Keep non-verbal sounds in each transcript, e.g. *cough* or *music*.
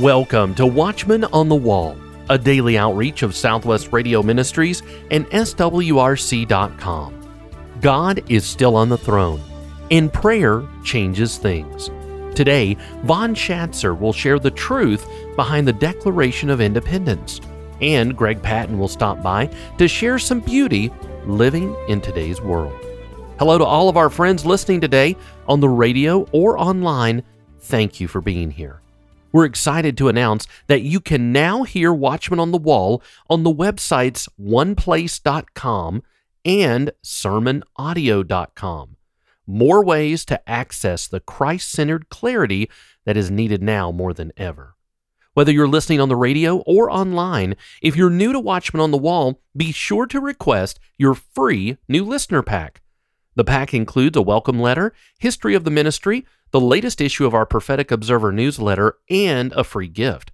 Welcome to Watchman on the Wall, a daily outreach of Southwest Radio Ministries and SWRC.com. God is still on the throne, and prayer changes things. Today, Vaughn Shatzer will share the truth behind the Declaration of Independence, and Greg Patton will stop by to share some beauty living in today's world. Hello to all of our friends listening today on the radio or online. Thank you for being here. We're excited to announce that you can now hear Watchman on the Wall on the websites oneplace.com and sermonaudio.com. More ways to access the Christ centered clarity that is needed now more than ever. Whether you're listening on the radio or online, if you're new to Watchman on the Wall, be sure to request your free new listener pack. The pack includes a welcome letter, history of the ministry, the latest issue of our Prophetic Observer newsletter, and a free gift.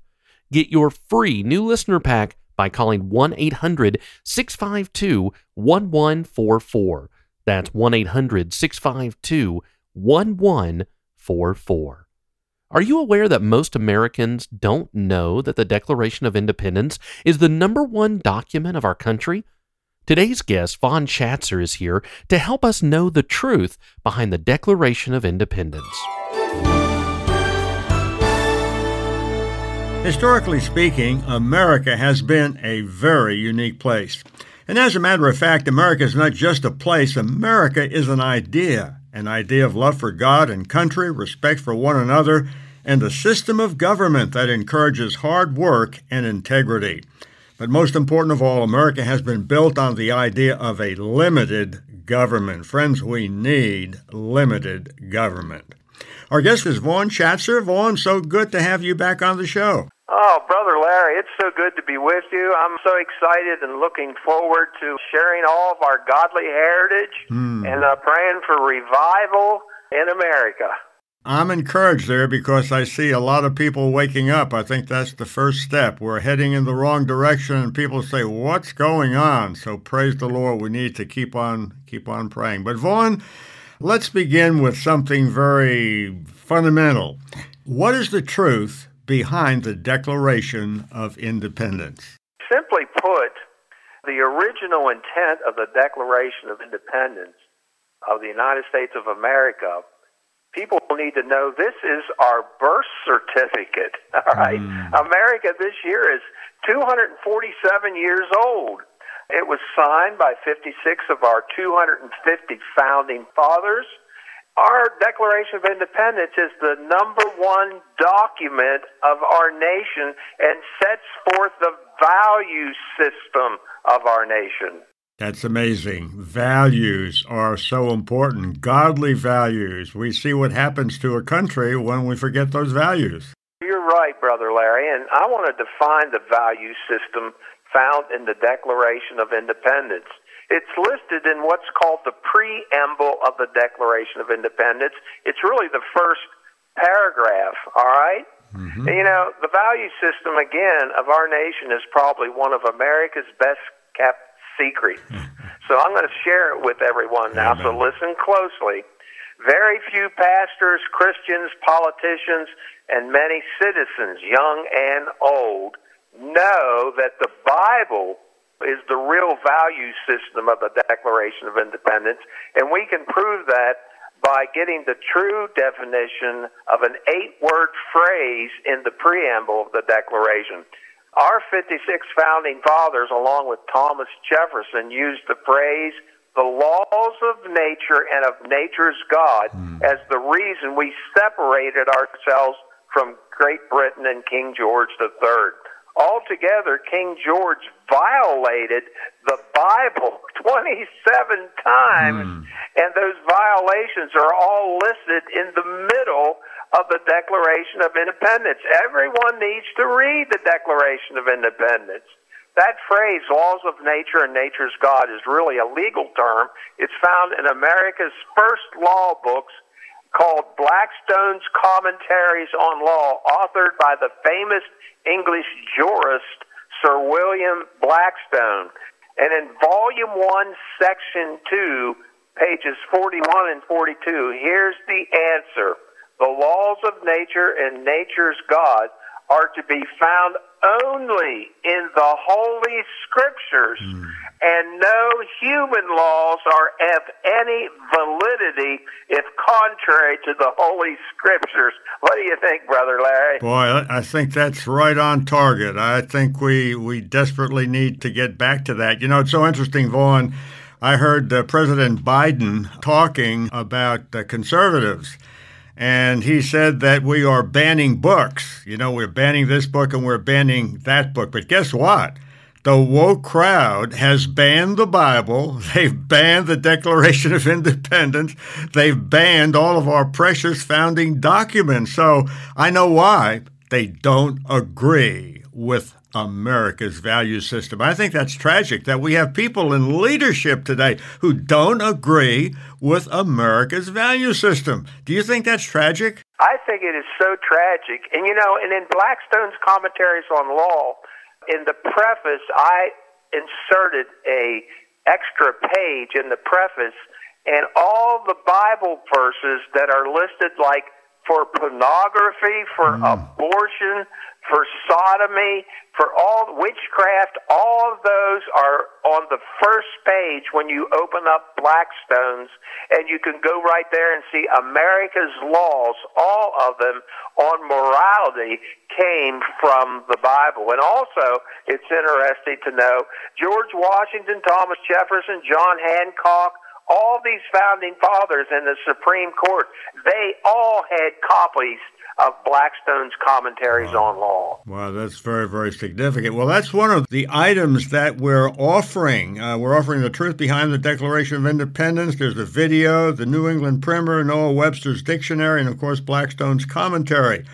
Get your free new listener pack by calling 1 800 652 1144. That's 1 800 652 1144. Are you aware that most Americans don't know that the Declaration of Independence is the number one document of our country? Today's guest, Vaughn Shatzer, is here to help us know the truth behind the Declaration of Independence. Historically speaking, America has been a very unique place. And as a matter of fact, America is not just a place, America is an idea an idea of love for God and country, respect for one another, and a system of government that encourages hard work and integrity. But most important of all, America has been built on the idea of a limited government. Friends, we need limited government. Our guest is Vaughn Shatzer. Vaughn, so good to have you back on the show. Oh, Brother Larry, it's so good to be with you. I'm so excited and looking forward to sharing all of our godly heritage mm. and uh, praying for revival in America. I'm encouraged there because I see a lot of people waking up. I think that's the first step. We're heading in the wrong direction and people say, "What's going on?" So praise the Lord. We need to keep on keep on praying. But Vaughn, let's begin with something very fundamental. What is the truth behind the Declaration of Independence? Simply put, the original intent of the Declaration of Independence of the United States of America people need to know this is our birth certificate. *laughs* All right. Mm. America this year is 247 years old. It was signed by 56 of our 250 founding fathers. Our Declaration of Independence is the number one document of our nation and sets forth the value system of our nation. That's amazing. Values are so important. Godly values. We see what happens to a country when we forget those values. You're right, Brother Larry. And I want to define the value system found in the Declaration of Independence. It's listed in what's called the preamble of the Declaration of Independence. It's really the first paragraph, all right? mm-hmm. You know, the value system, again, of our nation is probably one of America's best kept secret. so I'm going to share it with everyone now, Amen. so listen closely. Very few pastors, Christians, politicians, and many citizens, young and old, know that the Bible is the real value system of the Declaration of Independence, and we can prove that by getting the true definition of an eight word phrase in the preamble of the Declaration. Our 56 founding fathers, along with Thomas Jefferson, used the phrase the laws of nature and of nature's God mm. as the reason we separated ourselves from Great Britain and King George III. Altogether, King George violated the Bible *laughs* 27 times, mm. and those violations are all listed in the middle of the Declaration of Independence. Everyone needs to read the Declaration of Independence. That phrase, laws of nature and nature's God, is really a legal term. It's found in America's first law books called Blackstone's Commentaries on Law, authored by the famous English jurist Sir William Blackstone. And in Volume 1, Section 2, pages 41 and 42, here's the answer. The laws of nature and nature's God are to be found only in the Holy Scriptures, mm. and no human laws are of any validity if contrary to the Holy Scriptures. What do you think, Brother Larry? Boy, I think that's right on target. I think we, we desperately need to get back to that. You know, it's so interesting, Vaughn. I heard uh, President Biden talking about the conservatives and he said that we are banning books. You know, we're banning this book and we're banning that book. But guess what? The woke crowd has banned the Bible. *laughs* They've banned the Declaration of Independence. They've banned all of our precious founding documents. So I know why. They don't agree with America's value system. I think that's tragic that we have people in leadership today who don't agree with America's value system. Do you think that's tragic? I think it is so tragic. And you know, and in Blackstone's commentaries on law, in the preface, I inserted a extra page in the preface and all the Bible verses that are listed like for pornography, for mm. abortion, for sodomy, for all witchcraft, all of those are on the first page when you open up Blackstone's, and you can go right there and see America's laws, all of them on morality came from the Bible. And also, it's interesting to know George Washington, Thomas Jefferson, John Hancock, all these founding fathers in the Supreme Court, they all had copies of Blackstone's commentaries wow. on law. Wow, that's very, very significant. Well, that's one of the items that we're offering. Uh, we're offering the truth behind the Declaration of Independence. There's the video, the New England Primer, Noah Webster's Dictionary, and of course, Blackstone's commentary.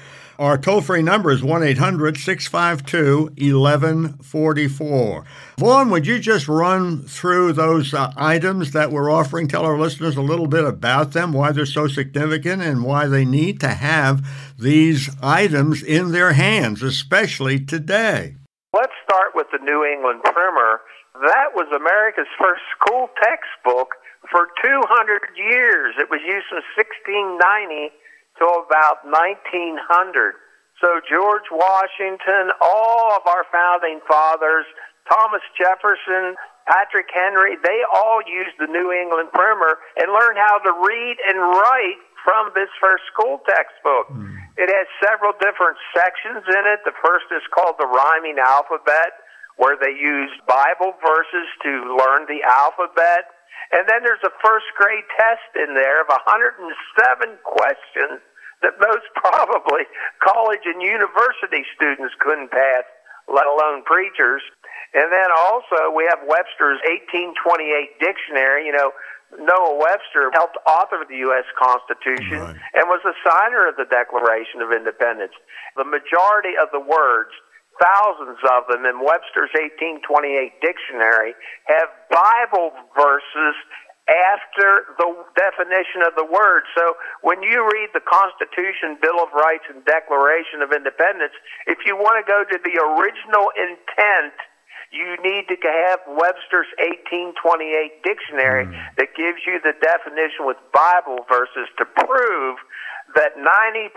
Our toll free number is 1 800 652 1144. Vaughn, would you just run through those uh, items that we're offering? Tell our listeners a little bit about them, why they're so significant, and why they need to have these items in their hands, especially today. Let's start with the New England Primer. That was America's first school textbook for 200 years. It was used from 1690 till about 1900. So George Washington, all of our founding fathers, Thomas Jefferson, Patrick Henry, they all used the New England Primer and learned how to read and write from this first school textbook. Mm. It has several different sections in it. The first is called the rhyming alphabet, where they use Bible verses to learn the alphabet. And then there's a first grade test in there of 107 questions that most probably college and university students couldn't pass, let alone preachers. And then also we have Webster's 1828 dictionary. You know, Noah Webster helped author the U.S. Constitution right. and was a signer of the Declaration of Independence. The majority of the words, thousands of them in Webster's 1828 dictionary, have Bible verses after the definition of the word. So when you read the Constitution, Bill of Rights, and Declaration of Independence, if you want to go to the original intent, you need to have Webster's 1828 dictionary mm. that gives you the definition with Bible verses to prove that 90%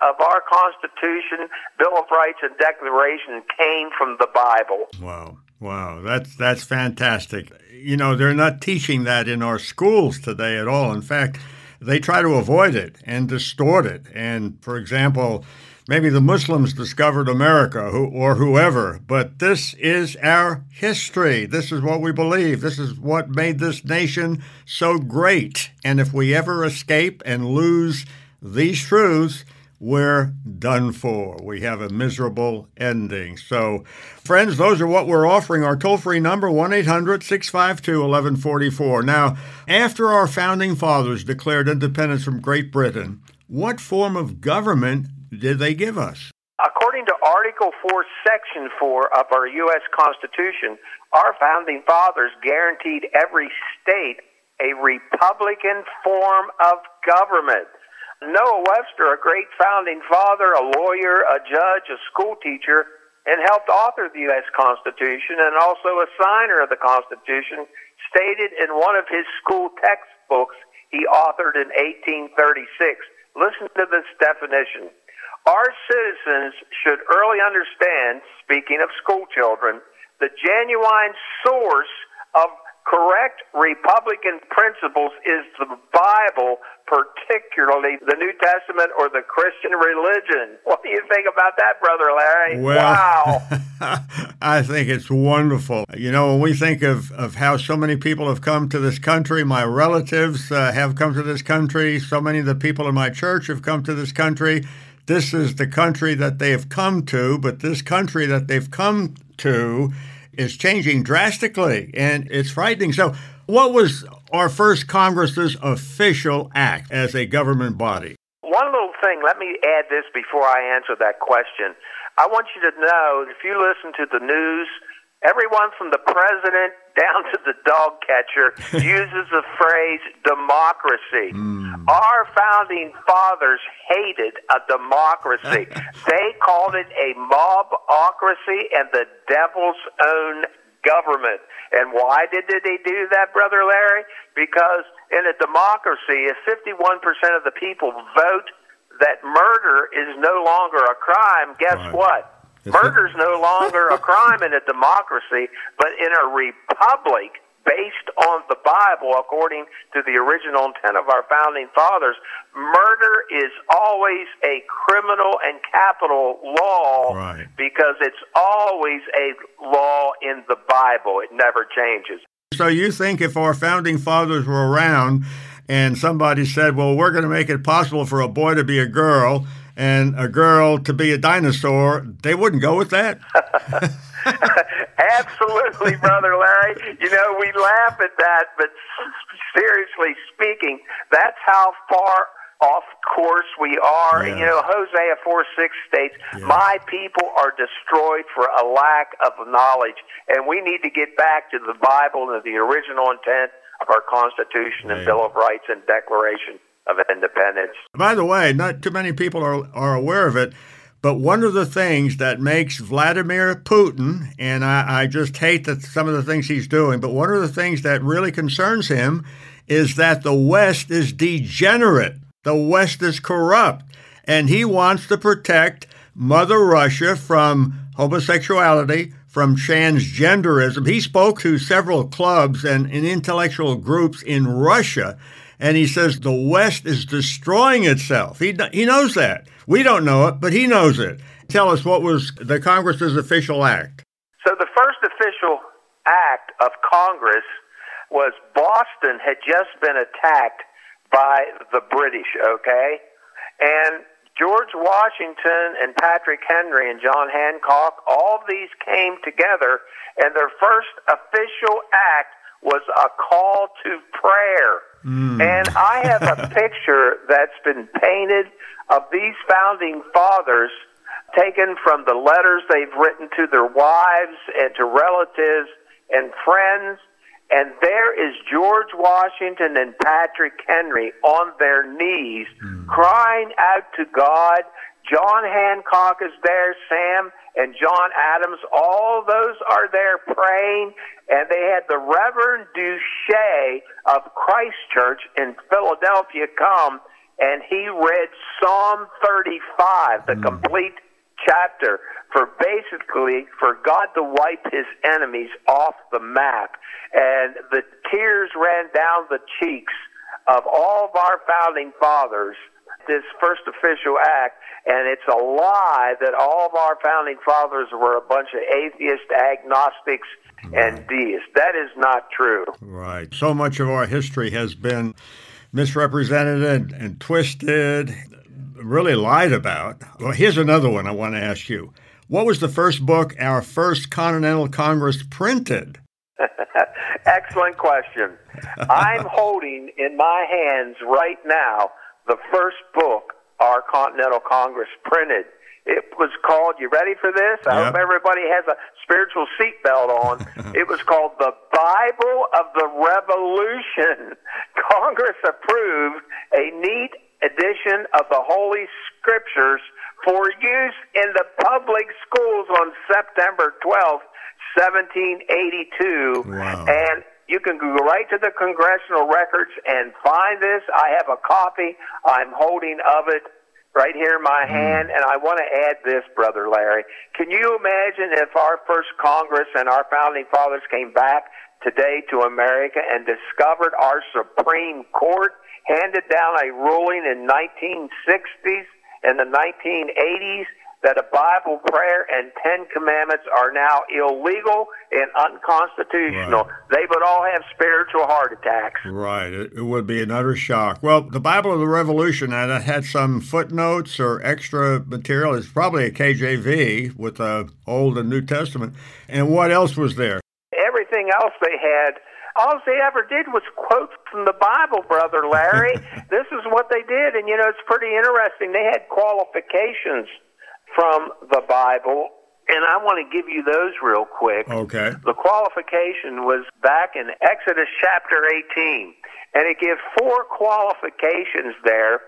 of our Constitution, Bill of Rights, and Declaration came from the Bible. Wow. Wow, that's that's fantastic. You know, they're not teaching that in our schools today at all. In fact, they try to avoid it and distort it. And for example, maybe the Muslims discovered America who, or whoever, but this is our history. This is what we believe. This is what made this nation so great. And if we ever escape and lose these truths, we're done for. We have a miserable ending. So, friends, those are what we're offering. Our toll free number, 1 800 652 1144. Now, after our founding fathers declared independence from Great Britain, what form of government did they give us? According to Article 4, Section 4 of our U.S. Constitution, our founding fathers guaranteed every state a Republican form of government. Noah Webster, a great founding father, a lawyer, a judge, a school teacher, and helped author the U.S. Constitution and also a signer of the Constitution, stated in one of his school textbooks he authored in 1836. Listen to this definition. our citizens should early understand, speaking of school children, the genuine source of correct Republican principles is the Bible, particularly the New Testament or the Christian religion. *laughs* What do you think about that, Brother Larry? Well, wow. *laughs* I think it's wonderful. You know, when we think of, of how so many people have come to this country, my relatives uh, have come to this country, so many of the people in my church have come to this country. This is the country that they have come to, but this country that they've come to is changing drastically, and it's frightening. So, what was our first Congress's official act as a government body? One little thing, let me add this before I answer that question. I want you to know if you listen to the news, everyone from the president down to the dog catcher *laughs* uses the phrase democracy. Mm. Our founding fathers hated a democracy. *laughs* they called it a mobocracy and the devil's own government. And why did they do that, Brother Larry? Because in a democracy, if 51% of the people vote that murder is no longer a crime, guess right. what? Murder is no longer a crime in a democracy, but in a republic based on the Bible, according to the original intent of our founding fathers, murder is always a criminal and capital law right. because it's always a law in the Bible. It never changes. So you think if our founding fathers were around and somebody said, well, we're going to make it possible for a boy to be a girl, and a girl to be a dinosaur, they wouldn't go with that. *laughs* Absolutely, brother Larry. You know, we laugh at that, but seriously speaking, that's how far off course we are. Yeah. You know, Hosea 4 6 states, yeah. My people are destroyed for a lack of knowledge. And we need to get back to the Bible and the original intent of our Constitution and Bill of Rights and Declaration of independence. By the way, not too many people are, are aware of it, but one of the things that makes Vladimir Putin, and I, I just hate that some of the things he's doing, but one of the things that really concerns him is that the West is degenerate. The West is corrupt. And he wants to protect Mother Russia from homosexuality, from transgenderism. He spoke to several clubs and, and intellectual groups in Russia and he says the West is destroying itself. He, he knows that. We don't know it, but he knows it. Tell us what was the Congress's official act. So the first official act of Congress was Boston had just been attacked by the British, okay? And George Washington and Patrick Henry and John Hancock, all these came together, and their first official act was a call to prayer. Mm. And I have a *laughs* picture that's been painted of these founding fathers taken from the letters they've written to their wives and to relatives and friends. And there is George Washington and Patrick Henry on their knees mm. crying out to God. John Hancock is there, Sam and John Adams, all those are there praying, and they had the Reverend Duché of Christ Church in Philadelphia come, and he read Psalm 35, the mm. complete chapter, for basically for God to wipe his enemies off the map. And the tears ran down the cheeks of all of our founding fathers this first official act, and it's a lie that all of our founding fathers were a bunch of atheists, agnostics, right. and deists. That is not true. Right. So much of our history has been misrepresented and, and twisted, really lied about. Well, here's another one I want to ask you. What was the first book our first Continental Congress printed? *laughs* Excellent question. I'm *laughs* holding in my hands right now the first book our Continental Congress printed. It was called, you ready for this? I yep. hope everybody has a spiritual seatbelt on. *laughs* it was called The Bible of the Revolution. *laughs* Congress approved a neat edition of the Holy Scriptures for use in the public schools on September 12th, 1782. Wow. And you can go right to the congressional records and find this. I have a copy I'm holding of it right here in my hmm. hand. And I want to add this, Brother Larry. Can you imagine if our first Congress and our founding fathers came back today to America and discovered our Supreme Court handed down a ruling in 1960s and the 1980s that a Bible prayer and Ten Commandments are now illegal and unconstitutional. Right. They would all have spiritual heart attacks. Right. It, it, would be an utter shock. Well, the Bible of the Revolution and it had some footnotes or extra material. It's probably a KJV with the Old and New Testament. And what else was there? Everything else they had all they ever did was quote from the Bible, Brother Larry. *laughs* this is what they did. And, you know, it's pretty interesting. They had qualifications from the Bible, and I want to give you those real quick. Okay. The qualification was back in Exodus chapter 18, and it gives four qualifications there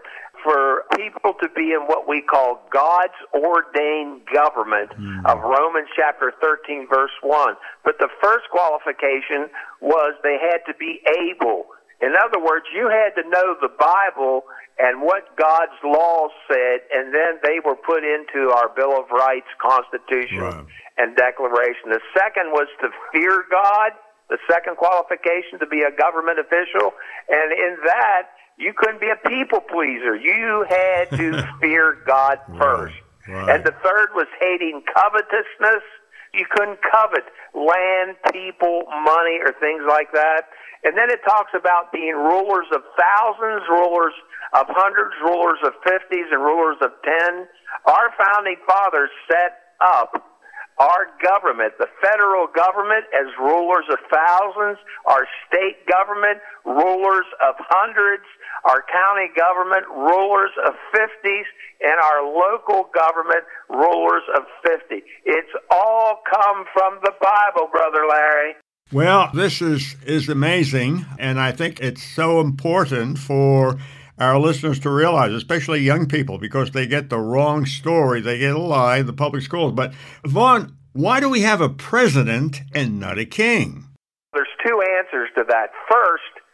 for people to be in what we call God's ordained government mm. of Romans chapter 13 verse 1. But the first qualification was they had to be able. In other words, you had to know the Bible and what God's laws said, and then they were put into our Bill of Rights, Constitution, right. and Declaration. The second was to fear God, the second qualification to be a government official, and in that, you couldn't be a people pleaser. You had to *laughs* fear God first. Right. Right. And the third was hating covetousness. You couldn't covet land, people, money, or things like that. And then it talks about being rulers of thousands, rulers of hundreds, rulers of fifties, and rulers of ten. Our founding fathers set up our government, the federal government, as rulers of thousands, our state government, rulers of hundreds, our county government, rulers of fifties, and our local government, rulers of fifty. It's all come from the Bible, Brother Larry. Well, this is, is amazing, and I think it's so important for our listeners to realize, especially young people, because they get the wrong story. They get a lie in the public schools. But, Vaughn, why do we have a president and not a king? There's two answers to that. First,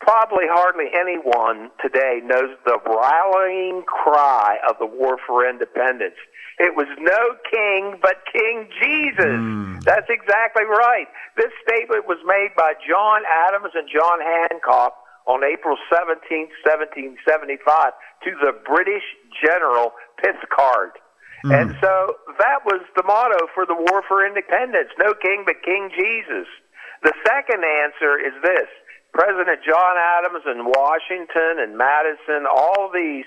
probably hardly anyone today knows the rallying cry of the war for independence. It was no king but King Jesus. Mm. That's exactly right. This statement was made by John Adams and John Hancock on April 17, 1775, to the British General Pitcairn. Mm. And so that was the motto for the War for Independence no king but King Jesus. The second answer is this President John Adams and Washington and Madison, all these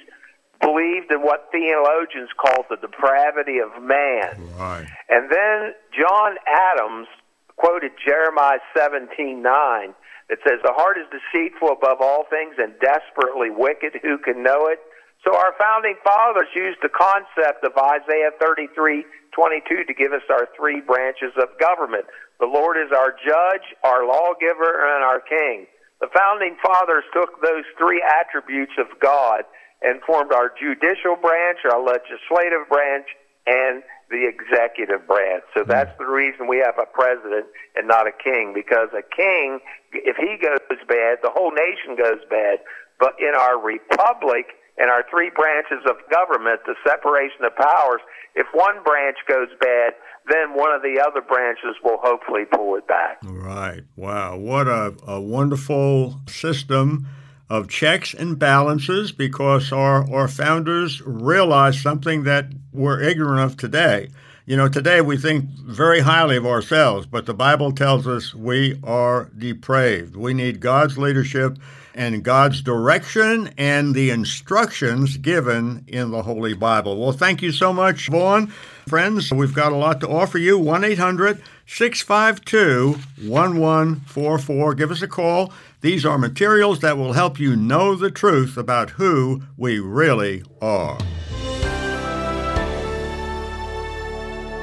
believed in what theologians call the depravity of man. Right. And then John Adams quoted Jeremiah 17:9 it says, The heart is deceitful above all things and desperately wicked. Who can know it? So our founding fathers used the concept of Isaiah 33 22 to give us our three branches of government. The Lord is our judge, our lawgiver, and our king. The founding fathers took those three attributes of God and formed our judicial branch, our legislative branch, and the executive branch. So hmm. that's the reason we have a president and not a king, because a king, if he goes bad, the whole nation goes bad. But in our republic and our three branches of government, the separation of powers, if one branch goes bad, then one of the other branches will hopefully pull it back. Right. Wow. What a, a wonderful system of checks and balances because our, our founders realized something that we're ignorant of today. You know, today we think very highly of ourselves, but the Bible tells us we are depraved. We need God's leadership and God's direction and the instructions given in the Holy Bible. Well, thank you so much, Vaughn. Friends, we've got a lot to offer you. 1 800 652 1144. Give us a call. These are materials that will help you know the truth about who we really are.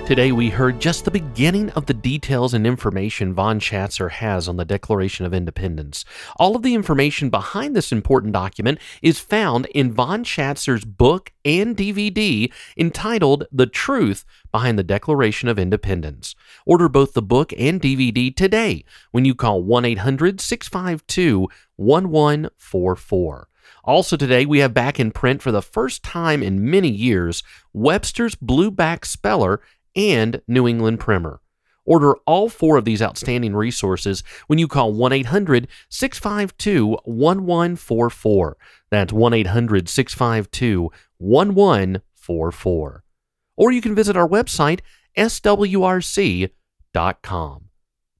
Today, we heard just the beginning of the details and information Vaughn Shatzer has on the Declaration of Independence. All of the information behind this important document is found in Vaughn Shatzer's book and DVD entitled The Truth Behind the Declaration of Independence. Order both the book and DVD today when you call 1 800 652 1144. Also, today we have back in print for the first time in many years Webster's Blueback Speller and New England Primer. Order all four of these outstanding resources when you call 1 800 652 1144. That's 1 800 652 1144. Or you can visit our website, swrc.com.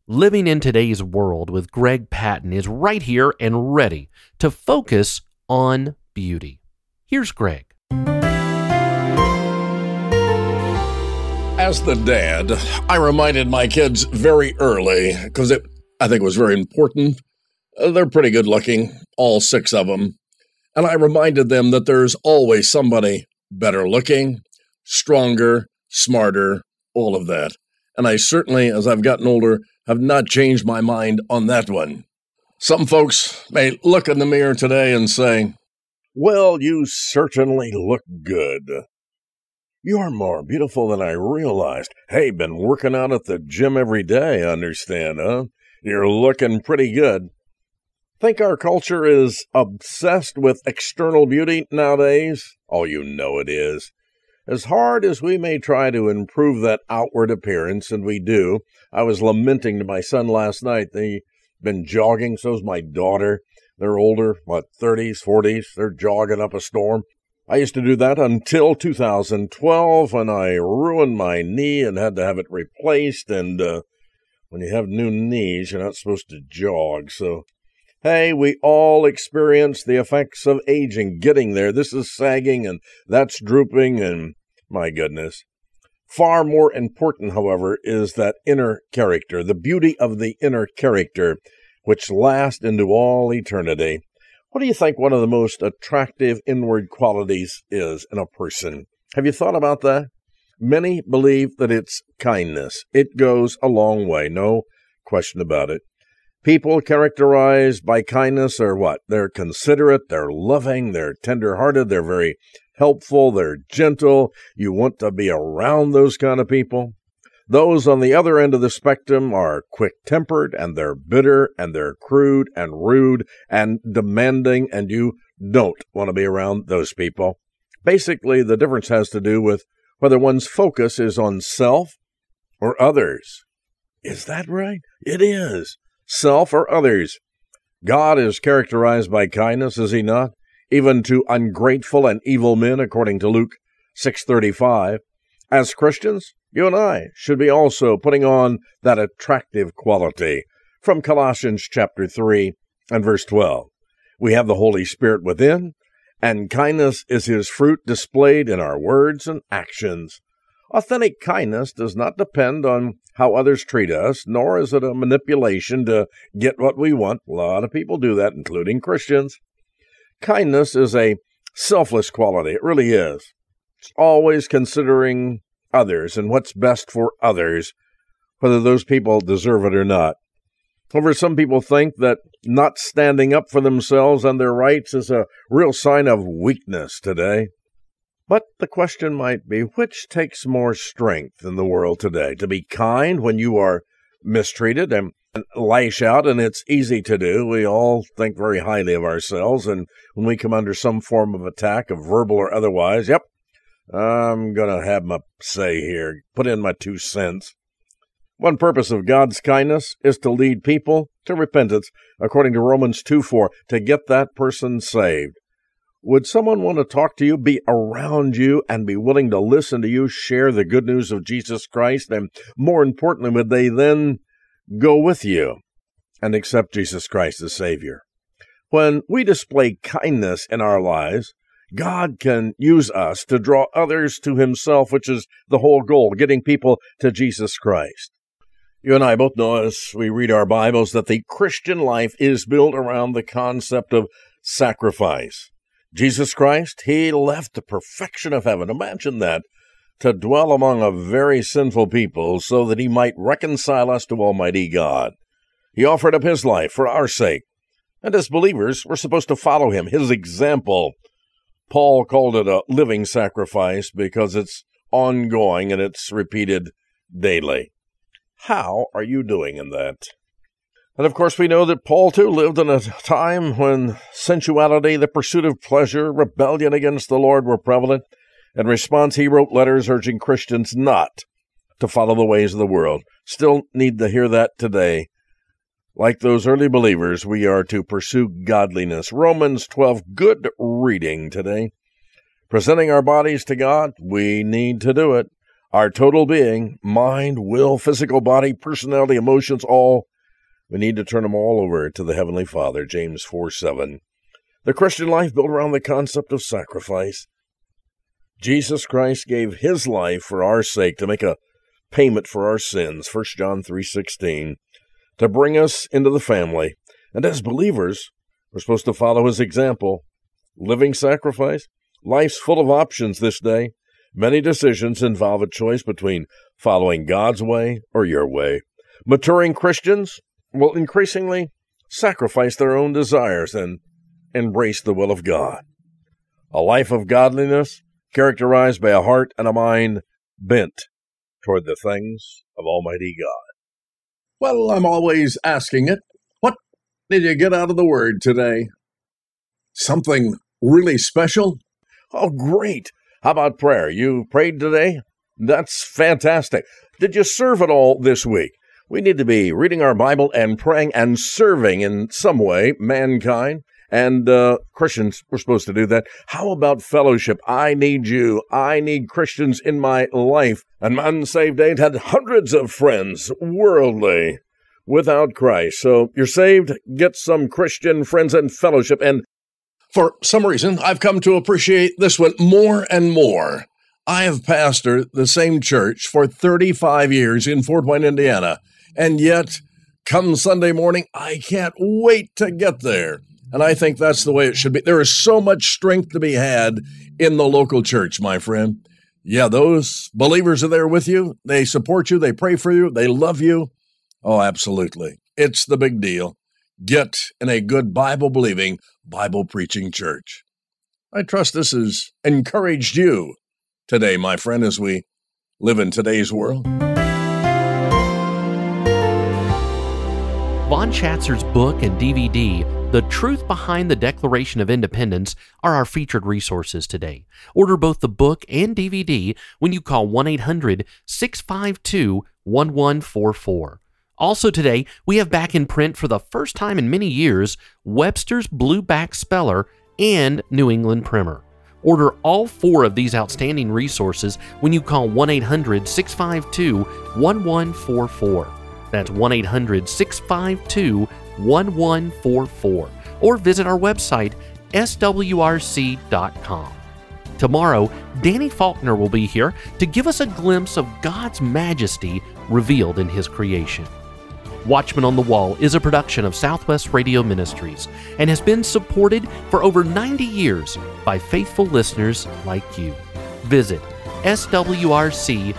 Living in today's world with Greg Patton is right here and ready to focus on beauty. Here's Greg. As the dad, I reminded my kids very early because it, I think, it was very important. Uh, they're pretty good looking, all six of them. And I reminded them that there's always somebody better looking, stronger, smarter, all of that. And I certainly, as I've gotten older, have not changed my mind on that one. Some folks may look in the mirror today and say, Well, you certainly look good. You're more beautiful than I realized. Hey, been working out at the gym every day, understand, huh? You're looking pretty good. Think our culture is obsessed with external beauty nowadays? Oh, you know it is. As hard as we may try to improve that outward appearance, and we do, I was lamenting to my son last night. They've been jogging, so's my daughter. They're older, what, 30s, 40s. They're jogging up a storm. I used to do that until 2012 when I ruined my knee and had to have it replaced. And uh, when you have new knees, you're not supposed to jog. So, hey, we all experience the effects of aging, getting there. This is sagging and that's drooping, and my goodness. Far more important, however, is that inner character, the beauty of the inner character, which lasts into all eternity. What do you think one of the most attractive inward qualities is in a person? Have you thought about that? Many believe that it's kindness. It goes a long way, no question about it. People characterized by kindness are what? They're considerate, they're loving, they're tender-hearted, they're very helpful, they're gentle. You want to be around those kind of people. Those on the other end of the spectrum are quick tempered and they're bitter and they're crude and rude and demanding, and you don't want to be around those people. Basically, the difference has to do with whether one's focus is on self or others. Is that right? It is. Self or others. God is characterized by kindness, is he not? Even to ungrateful and evil men, according to Luke 635. As Christians, you and I should be also putting on that attractive quality from Colossians chapter 3 and verse 12. We have the Holy Spirit within, and kindness is his fruit displayed in our words and actions. Authentic kindness does not depend on how others treat us, nor is it a manipulation to get what we want. A lot of people do that, including Christians. Kindness is a selfless quality. It really is. It's always considering others and what's best for others, whether those people deserve it or not. However, some people think that not standing up for themselves and their rights is a real sign of weakness today. But the question might be which takes more strength in the world today? To be kind when you are mistreated and lash out, and it's easy to do. We all think very highly of ourselves, and when we come under some form of attack, of verbal or otherwise, yep, I'm going to have my say here, put in my two cents. One purpose of God's kindness is to lead people to repentance, according to Romans 2 4, to get that person saved. Would someone want to talk to you, be around you, and be willing to listen to you share the good news of Jesus Christ? And more importantly, would they then go with you and accept Jesus Christ as Savior? When we display kindness in our lives, God can use us to draw others to Himself, which is the whole goal, getting people to Jesus Christ. You and I both know as we read our Bibles that the Christian life is built around the concept of sacrifice. Jesus Christ, He left the perfection of heaven. Imagine that. to dwell among a very sinful people so that he might reconcile us to Almighty God. He offered up his life for our sake. And as believers, we're supposed to follow him, his example. Paul called it a living sacrifice because it's ongoing and it's repeated daily. How are you doing in that? And of course, we know that Paul too lived in a time when sensuality, the pursuit of pleasure, rebellion against the Lord were prevalent. In response, he wrote letters urging Christians not to follow the ways of the world. Still need to hear that today. Like those early believers, we are to pursue godliness. Romans 12, good reading today. Presenting our bodies to God, we need to do it. Our total being, mind, will, physical body, personality, emotions, all, we need to turn them all over to the Heavenly Father. James 4 7. The Christian life built around the concept of sacrifice. Jesus Christ gave his life for our sake to make a payment for our sins, 1 John 3:16, to bring us into the family. And as believers, we're supposed to follow his example. Living sacrifice? Life's full of options this day. Many decisions involve a choice between following God's way or your way. Maturing Christians will increasingly sacrifice their own desires and embrace the will of God. A life of godliness characterized by a heart and a mind bent toward the things of Almighty God. Well, I'm always asking it. What did you get out of the Word today? Something really special? Oh, great. How about prayer? You prayed today? That's fantastic. Did you serve at all this week? We need to be reading our Bible and praying and serving in some way mankind. And uh, Christians, we're supposed to do that. How about fellowship? I need you. I need Christians in my life. An unsaved ain't had hundreds of friends, worldly, without Christ. So you're saved, get some Christian friends and fellowship. And for some reason, I've come to appreciate this one more and more. I have pastored the same church for 35 years in Fort Wayne, Indiana. And yet, come Sunday morning, I can't wait to get there. And I think that's the way it should be. There is so much strength to be had in the local church, my friend. Yeah, those believers are there with you. They support you. They pray for you. They love you. Oh, absolutely. It's the big deal. Get in a good Bible believing, Bible preaching church. I trust this has encouraged you today, my friend, as we live in today's world. Vaughn Shatzer's book and DVD, The Truth Behind the Declaration of Independence, are our featured resources today. Order both the book and DVD when you call 1 800 652 1144. Also, today, we have back in print for the first time in many years Webster's Blueback Speller and New England Primer. Order all four of these outstanding resources when you call 1 800 652 1144. That's 1 800 652 1144. Or visit our website, swrc.com. Tomorrow, Danny Faulkner will be here to give us a glimpse of God's majesty revealed in His creation. Watchman on the Wall is a production of Southwest Radio Ministries and has been supported for over 90 years by faithful listeners like you. Visit swrc.com.